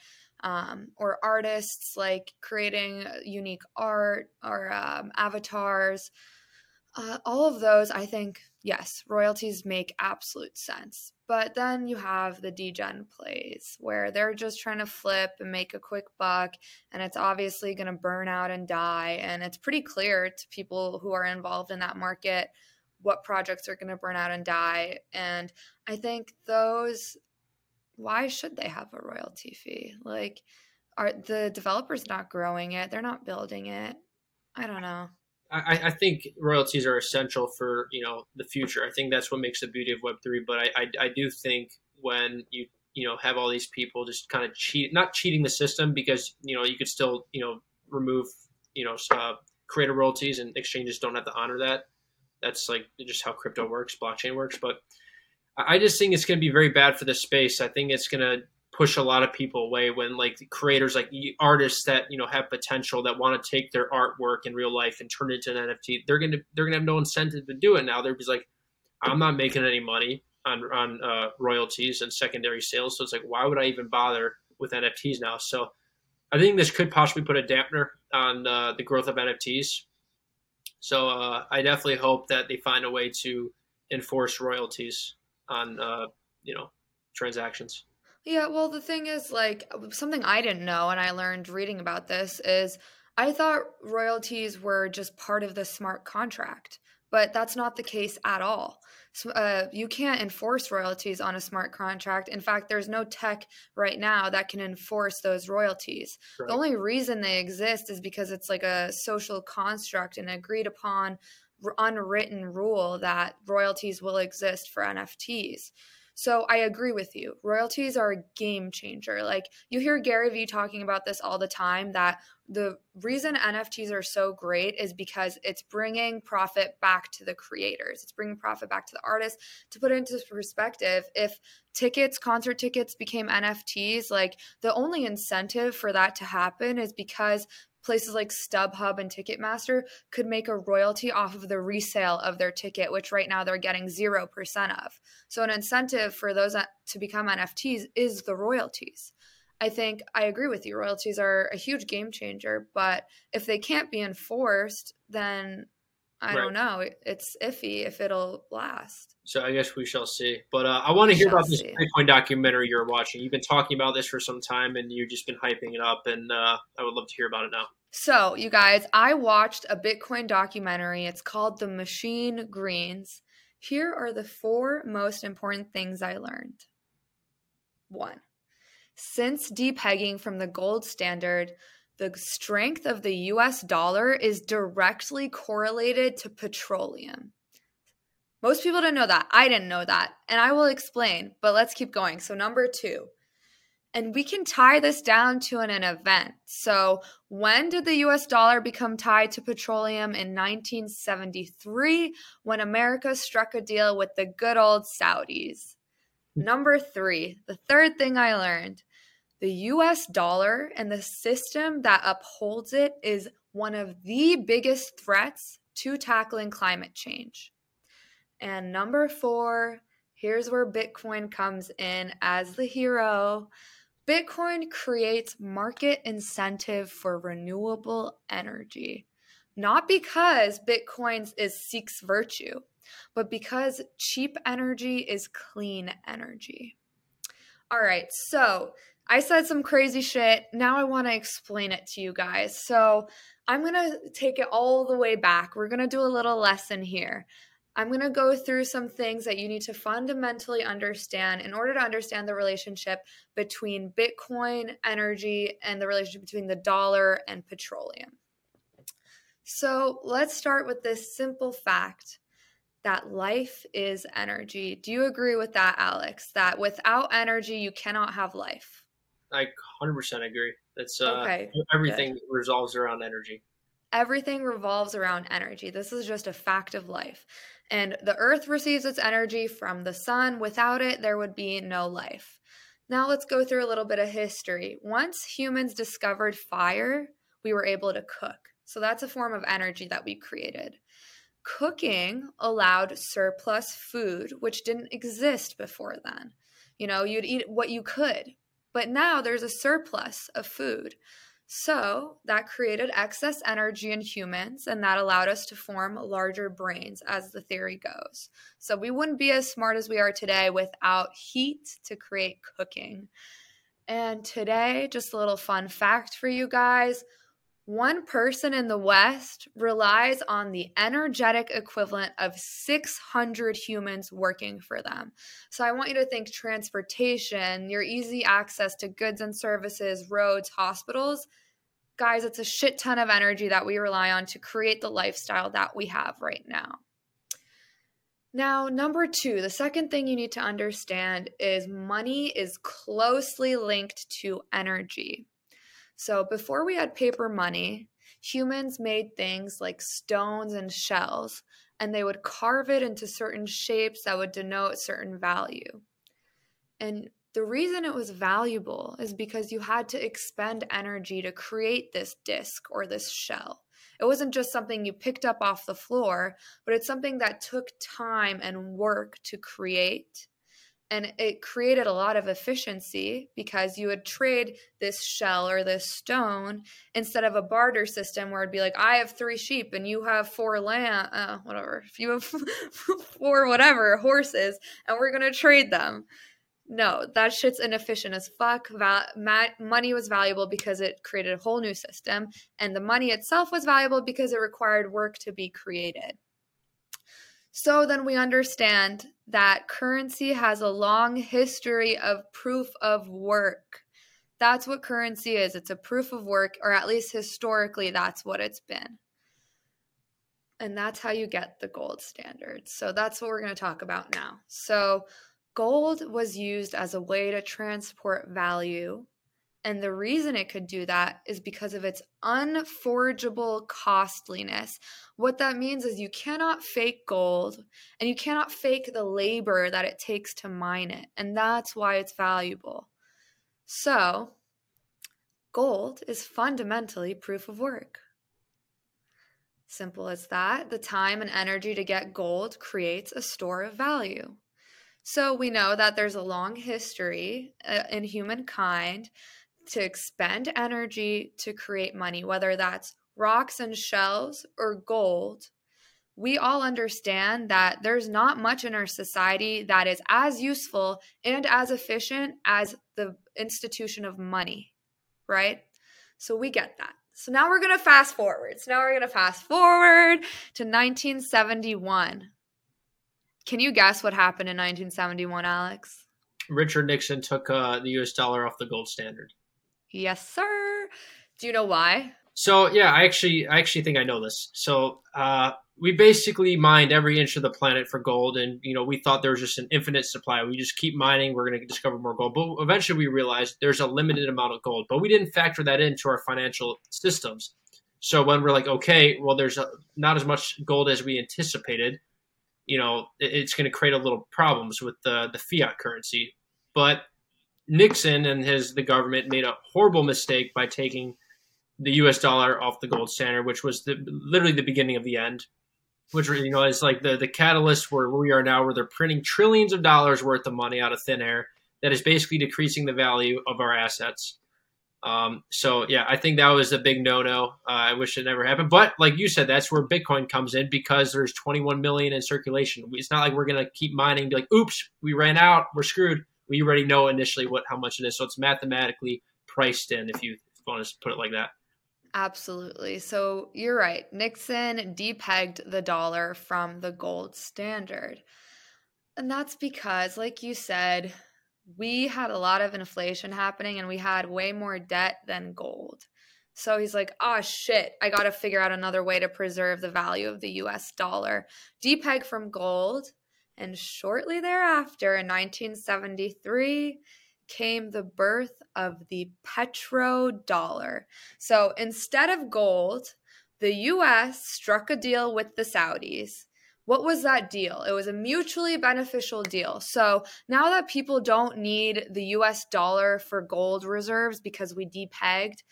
um, or artists like creating unique art or um, avatars. Uh, all of those, I think, yes, royalties make absolute sense. But then you have the degen plays where they're just trying to flip and make a quick buck, and it's obviously going to burn out and die. And it's pretty clear to people who are involved in that market what projects are going to burn out and die. And I think those why should they have a royalty fee? Like, are the developers not growing it? They're not building it. I don't know. I, I think royalties are essential for you know the future. I think that's what makes the beauty of Web three. But I, I, I do think when you you know have all these people just kind of cheat, not cheating the system because you know you could still you know remove you know uh, creator royalties and exchanges don't have to honor that. That's like just how crypto works, blockchain works. But I just think it's going to be very bad for the space. I think it's going to push a lot of people away when like creators like artists that you know have potential that want to take their artwork in real life and turn it into an NFT. They're gonna they're gonna have no incentive to do it now. They're just like, I'm not making any money on on uh, royalties and secondary sales. So it's like, why would I even bother with NFTs now? So I think this could possibly put a dampener on uh, the growth of NFTs. So uh, I definitely hope that they find a way to enforce royalties on uh, you know transactions. Yeah, well, the thing is, like, something I didn't know and I learned reading about this is I thought royalties were just part of the smart contract, but that's not the case at all. So, uh, you can't enforce royalties on a smart contract. In fact, there's no tech right now that can enforce those royalties. Right. The only reason they exist is because it's like a social construct and agreed upon unwritten rule that royalties will exist for NFTs. So I agree with you. Royalties are a game changer. Like you hear Gary Vee talking about this all the time that the reason NFTs are so great is because it's bringing profit back to the creators. It's bringing profit back to the artists. To put it into perspective, if tickets, concert tickets became NFTs, like the only incentive for that to happen is because places like StubHub and Ticketmaster could make a royalty off of the resale of their ticket, which right now they're getting 0% of. So, an incentive for those to become NFTs is the royalties. I think I agree with you. Royalties are a huge game changer, but if they can't be enforced, then I right. don't know. It's iffy if it'll last. So I guess we shall see. But uh, I want to hear about this. Bitcoin documentary you're watching. You've been talking about this for some time, and you've just been hyping it up, and uh, I would love to hear about it now. So, you guys, I watched a Bitcoin documentary. It's called The Machine Greens. Here are the four most important things I learned. One, since depegging from the gold standard, the strength of the US dollar is directly correlated to petroleum. Most people didn't know that. I didn't know that. And I will explain, but let's keep going. So, number two, and we can tie this down to an, an event. So, when did the US dollar become tied to petroleum? In 1973, when America struck a deal with the good old Saudis. Number three, the third thing I learned the US dollar and the system that upholds it is one of the biggest threats to tackling climate change. And number four, here's where Bitcoin comes in as the hero. Bitcoin creates market incentive for renewable energy, not because Bitcoin is seeks virtue, but because cheap energy is clean energy. All right, so I said some crazy shit. Now I want to explain it to you guys. So I'm going to take it all the way back. We're going to do a little lesson here. I'm going to go through some things that you need to fundamentally understand in order to understand the relationship between Bitcoin energy and the relationship between the dollar and petroleum. So let's start with this simple fact that life is energy. Do you agree with that, Alex? That without energy, you cannot have life? I 100% agree. That's uh, okay, everything good. revolves around energy. Everything revolves around energy. This is just a fact of life. And the earth receives its energy from the sun. Without it, there would be no life. Now let's go through a little bit of history. Once humans discovered fire, we were able to cook. So that's a form of energy that we created. Cooking allowed surplus food, which didn't exist before then. You know, you'd eat what you could, but now there's a surplus of food. So that created excess energy in humans, and that allowed us to form larger brains, as the theory goes. So we wouldn't be as smart as we are today without heat to create cooking. And today, just a little fun fact for you guys one person in the West relies on the energetic equivalent of 600 humans working for them. So I want you to think transportation, your easy access to goods and services, roads, hospitals. Guys, it's a shit ton of energy that we rely on to create the lifestyle that we have right now. Now, number two, the second thing you need to understand is money is closely linked to energy. So before we had paper money, humans made things like stones and shells, and they would carve it into certain shapes that would denote certain value. And the reason it was valuable is because you had to expend energy to create this disc or this shell. It wasn't just something you picked up off the floor, but it's something that took time and work to create and it created a lot of efficiency because you would trade this shell or this stone instead of a barter system where it'd be like i have three sheep and you have four lamb uh, whatever if you have four whatever horses and we're gonna trade them. No that shit's inefficient as fuck. Val- ma- money was valuable because it created a whole new system and the money itself was valuable because it required work to be created so then we understand that currency has a long history of proof of work. That's what currency is. It's a proof of work, or at least historically, that's what it's been. And that's how you get the gold standard. So that's what we're going to talk about now. So Gold was used as a way to transport value. And the reason it could do that is because of its unforgeable costliness. What that means is you cannot fake gold and you cannot fake the labor that it takes to mine it. And that's why it's valuable. So, gold is fundamentally proof of work. Simple as that. The time and energy to get gold creates a store of value. So we know that there's a long history uh, in humankind to expend energy to create money, whether that's rocks and shells or gold. We all understand that there's not much in our society that is as useful and as efficient as the institution of money, right? So we get that. So now we're going to fast forward. So now we're going to fast forward to 1971. Can you guess what happened in 1971, Alex? Richard Nixon took uh, the U.S. dollar off the gold standard. Yes, sir. Do you know why? So yeah, I actually I actually think I know this. So uh, we basically mined every inch of the planet for gold, and you know we thought there was just an infinite supply. We just keep mining, we're going to discover more gold. But eventually we realized there's a limited amount of gold, but we didn't factor that into our financial systems. So when we're like, okay, well, there's a, not as much gold as we anticipated you know, it's going to create a little problems with the, the fiat currency. But Nixon and his the government made a horrible mistake by taking the U.S. dollar off the gold standard, which was the, literally the beginning of the end. Which you know is like the the catalyst where we are now, where they're printing trillions of dollars worth of money out of thin air. That is basically decreasing the value of our assets. Um, so yeah, I think that was a big no-no. Uh, I wish it never happened. But like you said, that's where Bitcoin comes in because there's 21 million in circulation. It's not like we're gonna keep mining, be like, "Oops, we ran out, we're screwed." We already know initially what how much it is, so it's mathematically priced in. If you want to put it like that. Absolutely. So you're right. Nixon depegged the dollar from the gold standard. And that's because, like you said, we had a lot of inflation happening and we had way more debt than gold. So he's like, oh shit, I got to figure out another way to preserve the value of the US dollar. Depeg from gold. And shortly thereafter, in 1973, came the birth of the petrodollar. So instead of gold, the US struck a deal with the Saudis what was that deal? It was a mutually beneficial deal. So now that people don't need the US dollar for gold reserves because we depegged,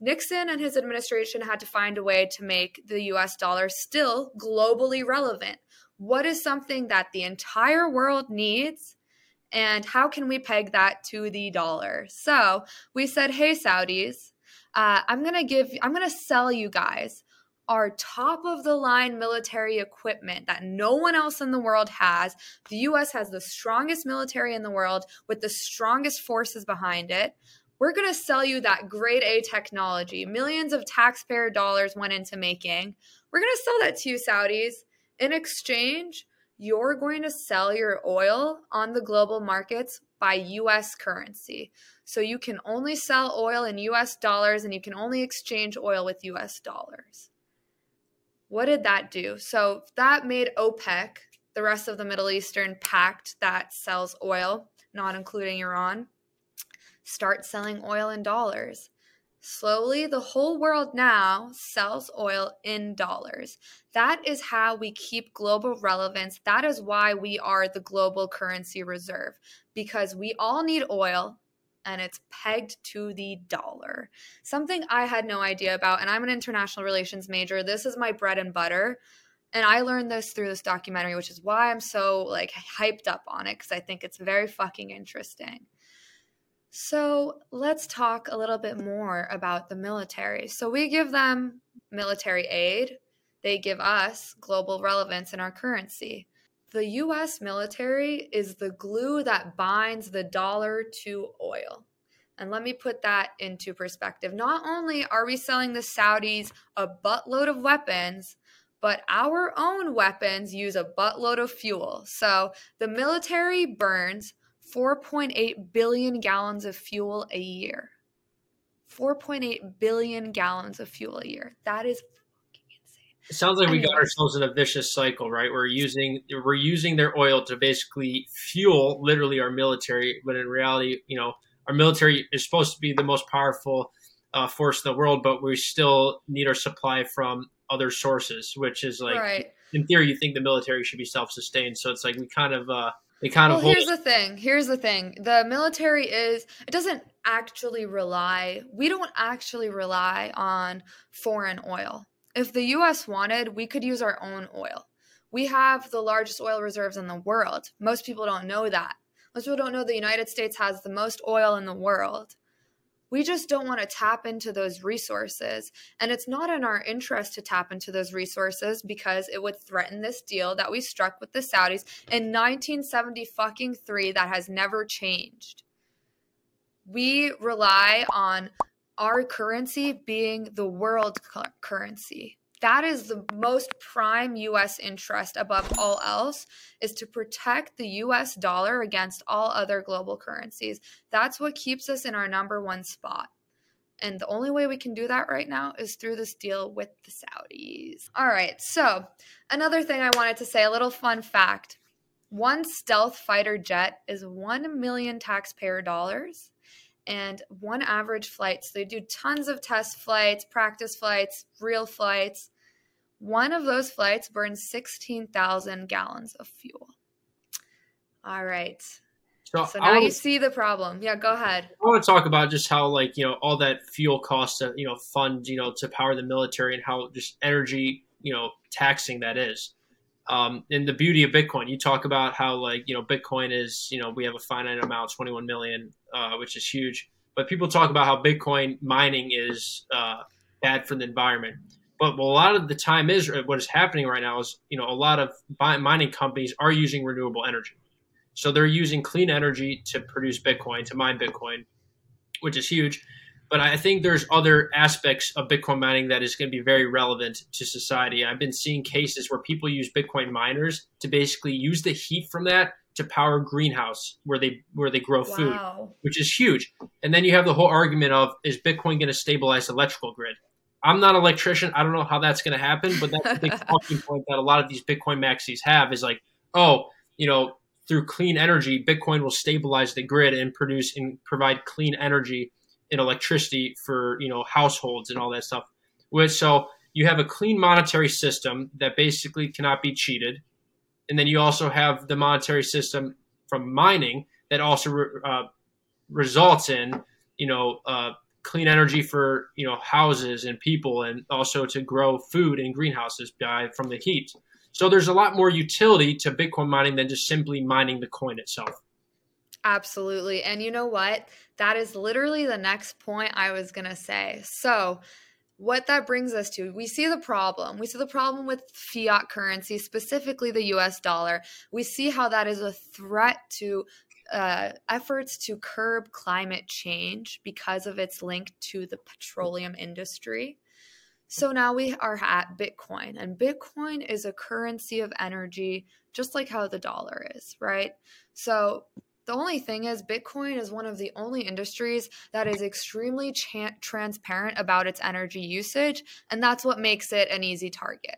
Nixon and his administration had to find a way to make the US dollar still globally relevant. What is something that the entire world needs? And how can we peg that to the dollar? So we said, hey, Saudis, uh, I'm going to give, I'm going to sell you guys our top of the line military equipment that no one else in the world has. The US has the strongest military in the world with the strongest forces behind it. We're going to sell you that grade A technology. Millions of taxpayer dollars went into making. We're going to sell that to you, Saudis. In exchange, you're going to sell your oil on the global markets by US currency. So you can only sell oil in US dollars and you can only exchange oil with US dollars. What did that do? So that made OPEC, the rest of the Middle Eastern pact that sells oil, not including Iran, start selling oil in dollars. Slowly, the whole world now sells oil in dollars. That is how we keep global relevance. That is why we are the global currency reserve because we all need oil and it's pegged to the dollar. Something I had no idea about, and I'm an international relations major. This is my bread and butter. And I learned this through this documentary, which is why I'm so like hyped up on it because I think it's very fucking interesting. So let's talk a little bit more about the military. So we give them military aid, they give us global relevance in our currency. The US military is the glue that binds the dollar to oil. And let me put that into perspective. Not only are we selling the Saudis a buttload of weapons, but our own weapons use a buttload of fuel. So the military burns 4.8 billion gallons of fuel a year. 4.8 billion gallons of fuel a year. That is It sounds like we got ourselves in a vicious cycle, right? We're using we're using their oil to basically fuel literally our military, but in reality, you know, our military is supposed to be the most powerful uh, force in the world, but we still need our supply from other sources, which is like right. in theory, you think the military should be self-sustained. So it's like we kind of uh, they kind well, of. Well, here's the thing. Here's the thing. The military is it doesn't actually rely. We don't actually rely on foreign oil. If the U.S. wanted, we could use our own oil. We have the largest oil reserves in the world. Most people don't know that. Most people don't know the United States has the most oil in the world. We just don't want to tap into those resources. And it's not in our interest to tap into those resources because it would threaten this deal that we struck with the Saudis in 1970 fucking 3 that has never changed. We rely on our currency being the world currency that is the most prime US interest above all else is to protect the US dollar against all other global currencies. That's what keeps us in our number 1 spot. And the only way we can do that right now is through this deal with the Saudis. All right, so another thing I wanted to say a little fun fact. One stealth fighter jet is 1 million taxpayer dollars and one average flight. So they do tons of test flights, practice flights, real flights. One of those flights burns 16,000 gallons of fuel. All right. So, so now wanna, you see the problem. Yeah, go ahead. I want to talk about just how, like, you know, all that fuel costs, to, you know, fund, you know, to power the military and how just energy, you know, taxing that is. Um, and the beauty of Bitcoin, you talk about how like you know Bitcoin is you know we have a finite amount, 21 million, uh, which is huge. But people talk about how Bitcoin mining is uh, bad for the environment. But a lot of the time is what is happening right now is you know a lot of mining companies are using renewable energy, so they're using clean energy to produce Bitcoin to mine Bitcoin, which is huge. But I think there's other aspects of Bitcoin mining that is going to be very relevant to society. I've been seeing cases where people use Bitcoin miners to basically use the heat from that to power greenhouse where they where they grow food, wow. which is huge. And then you have the whole argument of is Bitcoin going to stabilize the electrical grid? I'm not an electrician. I don't know how that's going to happen, but that's a big talking point that a lot of these Bitcoin maxis have is like, oh, you know, through clean energy, Bitcoin will stabilize the grid and produce and provide clean energy and electricity for you know households and all that stuff. Which so you have a clean monetary system that basically cannot be cheated, and then you also have the monetary system from mining that also uh, results in you know uh, clean energy for you know houses and people, and also to grow food in greenhouses by from the heat. So there's a lot more utility to Bitcoin mining than just simply mining the coin itself. Absolutely. And you know what? That is literally the next point I was going to say. So, what that brings us to, we see the problem. We see the problem with fiat currency, specifically the US dollar. We see how that is a threat to uh, efforts to curb climate change because of its link to the petroleum industry. So now we are at Bitcoin, and Bitcoin is a currency of energy, just like how the dollar is, right? So the only thing is, Bitcoin is one of the only industries that is extremely cha- transparent about its energy usage, and that's what makes it an easy target.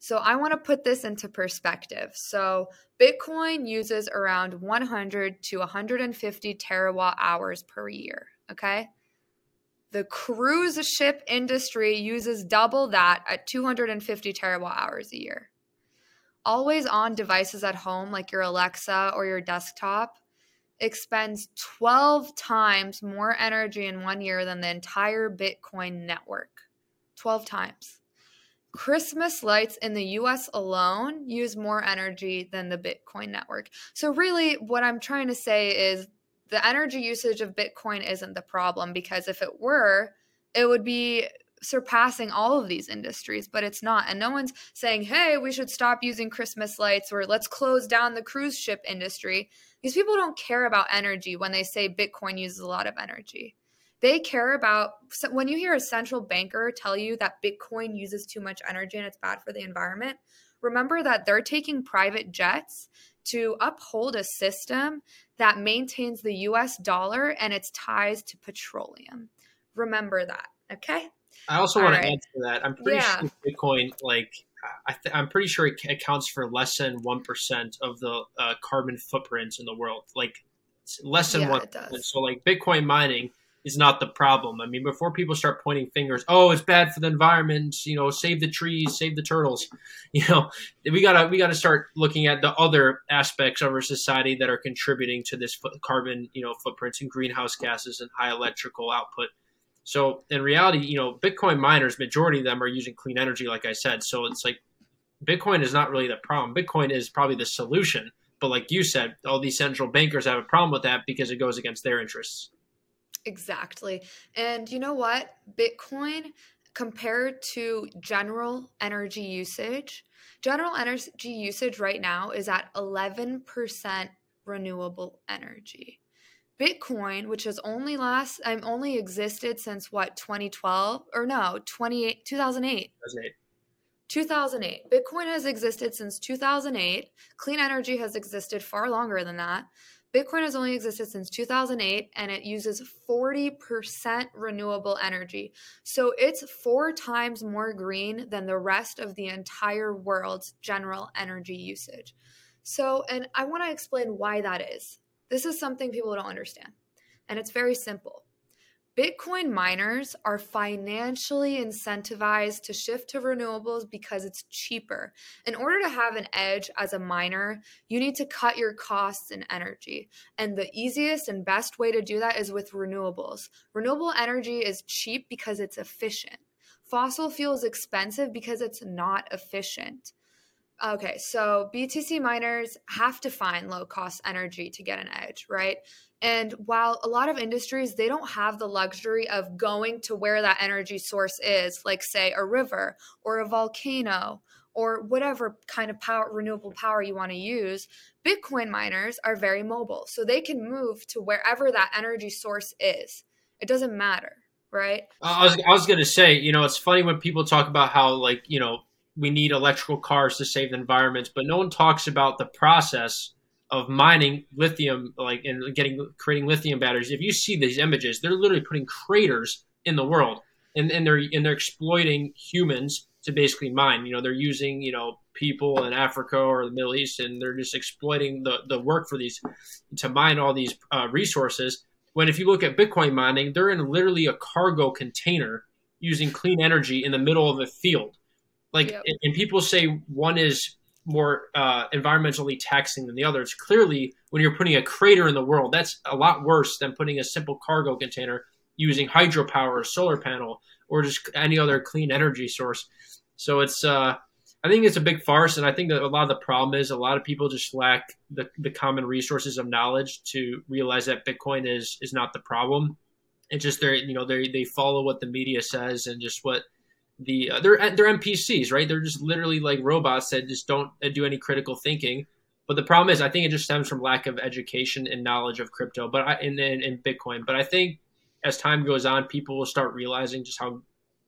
So, I want to put this into perspective. So, Bitcoin uses around 100 to 150 terawatt hours per year. Okay. The cruise ship industry uses double that at 250 terawatt hours a year. Always on devices at home, like your Alexa or your desktop, expends 12 times more energy in one year than the entire Bitcoin network. 12 times. Christmas lights in the US alone use more energy than the Bitcoin network. So, really, what I'm trying to say is the energy usage of Bitcoin isn't the problem because if it were, it would be surpassing all of these industries, but it's not. And no one's saying, hey, we should stop using Christmas lights or let's close down the cruise ship industry. These people don't care about energy when they say Bitcoin uses a lot of energy. They care about when you hear a central banker tell you that Bitcoin uses too much energy and it's bad for the environment, remember that they're taking private jets to uphold a system that maintains the US dollar and its ties to petroleum. Remember that, okay? I also All want right. to add to that. I'm pretty yeah. sure Bitcoin, like, I am pretty sure it accounts for less than one percent of the uh, carbon footprint in the world. Like, less than one. Yeah, so, like, Bitcoin mining is not the problem. I mean, before people start pointing fingers, oh, it's bad for the environment. You know, save the trees, save the turtles. You know, we gotta we gotta start looking at the other aspects of our society that are contributing to this carbon, you know, footprints and greenhouse gases and high electrical output. So in reality, you know, Bitcoin miners, majority of them are using clean energy, like I said. So it's like Bitcoin is not really the problem. Bitcoin is probably the solution. But like you said, all these central bankers have a problem with that because it goes against their interests. Exactly. And you know what? Bitcoin compared to general energy usage, general energy usage right now is at 11% renewable energy. Bitcoin, which has only last I'm um, only existed since what 2012 or no, 28 2008. 2008. 2008. Bitcoin has existed since 2008. Clean energy has existed far longer than that. Bitcoin has only existed since 2008 and it uses 40% renewable energy. So it's four times more green than the rest of the entire world's general energy usage. So, and I want to explain why that is. This is something people don't understand. And it's very simple. Bitcoin miners are financially incentivized to shift to renewables because it's cheaper. In order to have an edge as a miner, you need to cut your costs in energy. And the easiest and best way to do that is with renewables. Renewable energy is cheap because it's efficient. Fossil fuel is expensive because it's not efficient. Okay, so BTC miners have to find low cost energy to get an edge, right? And while a lot of industries they don't have the luxury of going to where that energy source is, like say a river or a volcano or whatever kind of power renewable power you want to use, Bitcoin miners are very mobile. So they can move to wherever that energy source is. It doesn't matter, right? I was I was going to say, you know, it's funny when people talk about how like, you know, we need electrical cars to save the environment, but no one talks about the process of mining lithium, like and getting creating lithium batteries. If you see these images, they're literally putting craters in the world, and, and they're and they're exploiting humans to basically mine. You know, they're using you know people in Africa or the Middle East, and they're just exploiting the the work for these to mine all these uh, resources. When if you look at Bitcoin mining, they're in literally a cargo container using clean energy in the middle of a field like, yep. and people say one is more uh, environmentally taxing than the other. It's clearly when you're putting a crater in the world, that's a lot worse than putting a simple cargo container using hydropower or solar panel or just any other clean energy source. So it's, uh, I think it's a big farce, and I think that a lot of the problem is a lot of people just lack the, the common resources of knowledge to realize that Bitcoin is is not the problem. It's just they you know they they follow what the media says and just what the uh, they're they're NPCs, right? They're just literally like robots that just don't uh, do any critical thinking. But the problem is, I think it just stems from lack of education and knowledge of crypto, but I, and, and, and Bitcoin. But I think as time goes on, people will start realizing just how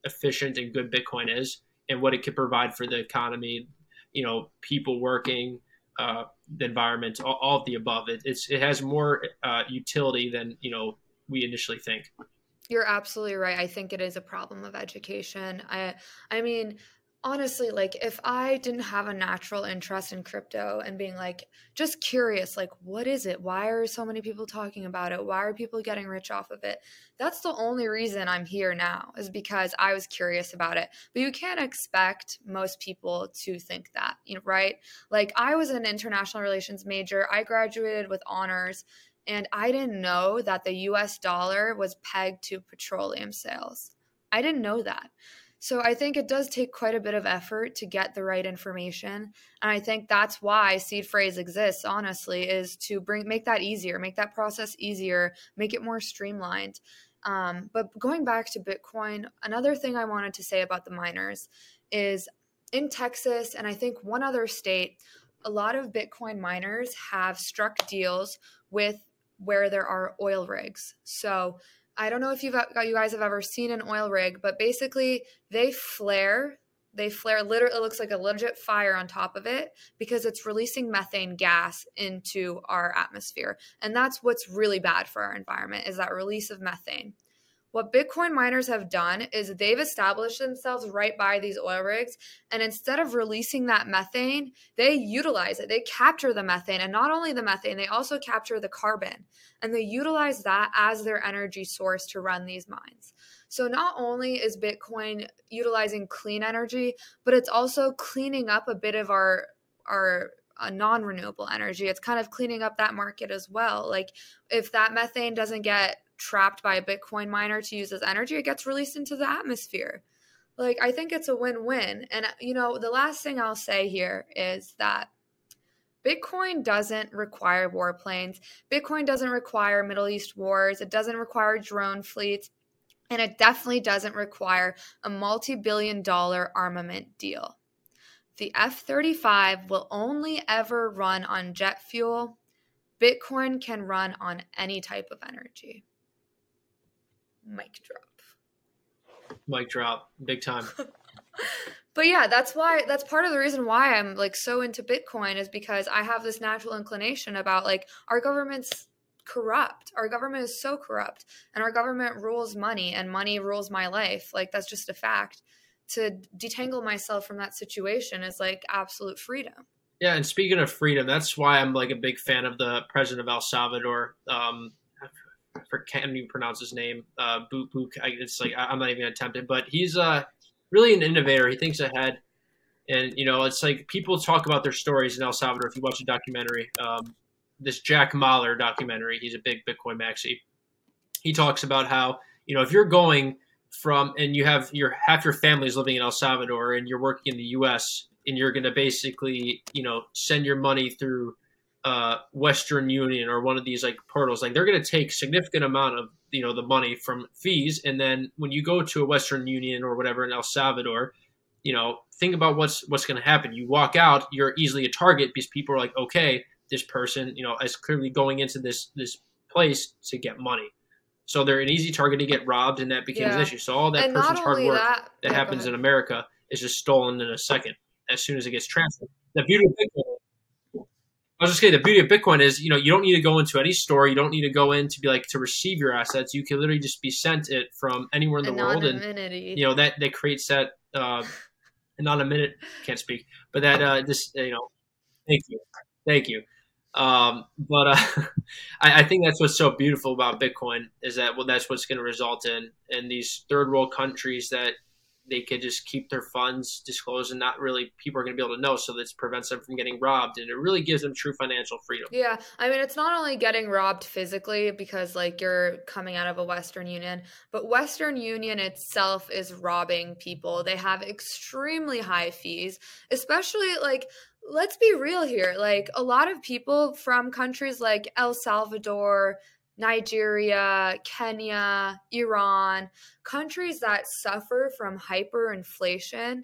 efficient and good Bitcoin is and what it could provide for the economy. You know, people working, uh, the environment, all, all, of the above. It, it's it has more uh, utility than you know we initially think. You're absolutely right. I think it is a problem of education. I I mean, honestly, like if I didn't have a natural interest in crypto and being like just curious, like what is it? Why are so many people talking about it? Why are people getting rich off of it? That's the only reason I'm here now is because I was curious about it. But you can't expect most people to think that, you know, right? Like I was an international relations major. I graduated with honors and I didn't know that the US dollar was pegged to petroleum sales. I didn't know that. So I think it does take quite a bit of effort to get the right information. And I think that's why seed phrase exists, honestly, is to bring make that easier, make that process easier, make it more streamlined. Um, but going back to Bitcoin, another thing I wanted to say about the miners is in Texas and I think one other state, a lot of Bitcoin miners have struck deals with where there are oil rigs. So I don't know if you've uh, you guys have ever seen an oil rig, but basically they flare. They flare literally it looks like a legit fire on top of it because it's releasing methane gas into our atmosphere. And that's what's really bad for our environment is that release of methane. What Bitcoin miners have done is they've established themselves right by these oil rigs. And instead of releasing that methane, they utilize it. They capture the methane. And not only the methane, they also capture the carbon. And they utilize that as their energy source to run these mines. So not only is Bitcoin utilizing clean energy, but it's also cleaning up a bit of our our uh, non-renewable energy. It's kind of cleaning up that market as well. Like if that methane doesn't get trapped by a Bitcoin miner to use as energy, it gets released into the atmosphere. Like I think it's a win-win. And uh, you know, the last thing I'll say here is that Bitcoin doesn't require warplanes. Bitcoin doesn't require Middle East wars. It doesn't require drone fleets. And it definitely doesn't require a multi billion dollar armament deal. The F 35 will only ever run on jet fuel. Bitcoin can run on any type of energy. Mic drop. Mic drop. Big time. but yeah, that's why that's part of the reason why I'm like so into Bitcoin is because I have this natural inclination about like our government's corrupt. Our government is so corrupt, and our government rules money, and money rules my life. Like, that's just a fact. To detangle myself from that situation is like absolute freedom. Yeah, and speaking of freedom, that's why I'm like a big fan of the president of El Salvador. Um, I can't even pronounce his name. Uh, Boot Boot. It's like I'm not even gonna attempt it, but he's uh really an innovator. He thinks ahead, and you know, it's like people talk about their stories in El Salvador. If you watch a documentary, um, this Jack Mallers documentary. He's a big Bitcoin maxi. He talks about how you know if you're going from and you have your half your family is living in El Salvador and you're working in the U.S. and you're going to basically you know send your money through uh, Western Union or one of these like portals, like they're going to take significant amount of you know the money from fees, and then when you go to a Western Union or whatever in El Salvador, you know think about what's what's going to happen. You walk out, you're easily a target because people are like, okay, this person, you know, is clearly going into this this place to get money. So they're an easy target to get robbed, and that becomes yeah. an issue. So all that and person's hard work that, that happens in America is just stolen in a second as soon as it gets transferred. The Bitcoin, I was just saying, the beauty of Bitcoin is, you know, you don't need to go into any store. You don't need to go in to be like to receive your assets. You can literally just be sent it from anywhere in the world, and you know that that creates that. Uh, not a minute, can't speak, but that uh, this you know, thank you, thank you um, but uh, I, I, think that's what's so beautiful about Bitcoin is that well, that's what's going to result in in these third world countries that they could just keep their funds disclosed and not really people are going to be able to know so this prevents them from getting robbed and it really gives them true financial freedom yeah i mean it's not only getting robbed physically because like you're coming out of a western union but western union itself is robbing people they have extremely high fees especially like let's be real here. Like a lot of people from countries like El Salvador, Nigeria, Kenya, Iran, countries that suffer from hyperinflation,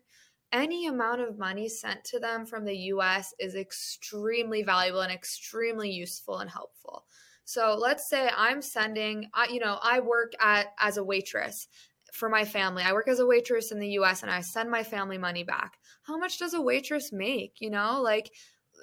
any amount of money sent to them from the US is extremely valuable and extremely useful and helpful. So let's say I'm sending, you know, I work at as a waitress for my family. I work as a waitress in the US and I send my family money back. How much does a waitress make? You know, like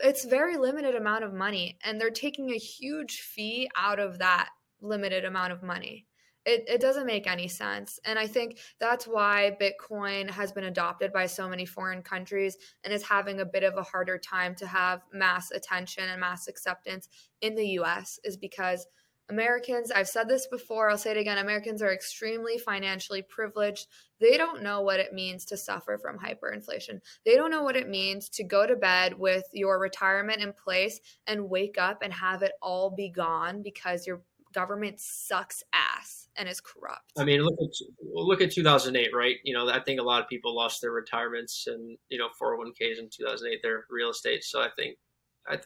it's very limited amount of money and they're taking a huge fee out of that limited amount of money. It, it doesn't make any sense. And I think that's why Bitcoin has been adopted by so many foreign countries and is having a bit of a harder time to have mass attention and mass acceptance in the US, is because Americans, I've said this before, I'll say it again Americans are extremely financially privileged. They don't know what it means to suffer from hyperinflation. They don't know what it means to go to bed with your retirement in place and wake up and have it all be gone because your government sucks ass and is corrupt. I mean, look at look at 2008, right? You know, I think a lot of people lost their retirements and you know 401ks in 2008, their real estate. So I think,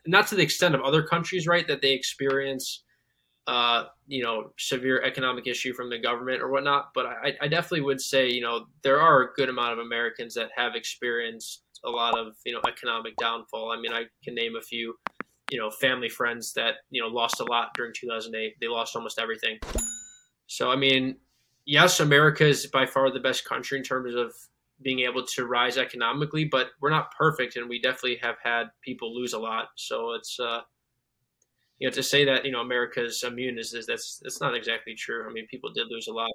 not to the extent of other countries, right, that they experience uh, you know, severe economic issue from the government or whatnot. But I, I definitely would say, you know, there are a good amount of Americans that have experienced a lot of, you know, economic downfall. I mean, I can name a few, you know, family friends that, you know, lost a lot during 2008. They lost almost everything. So, I mean, yes, America is by far the best country in terms of being able to rise economically, but we're not perfect and we definitely have had people lose a lot. So it's, uh, you know, to say that you know America's immune is, is that's that's not exactly true. I mean, people did lose a lot.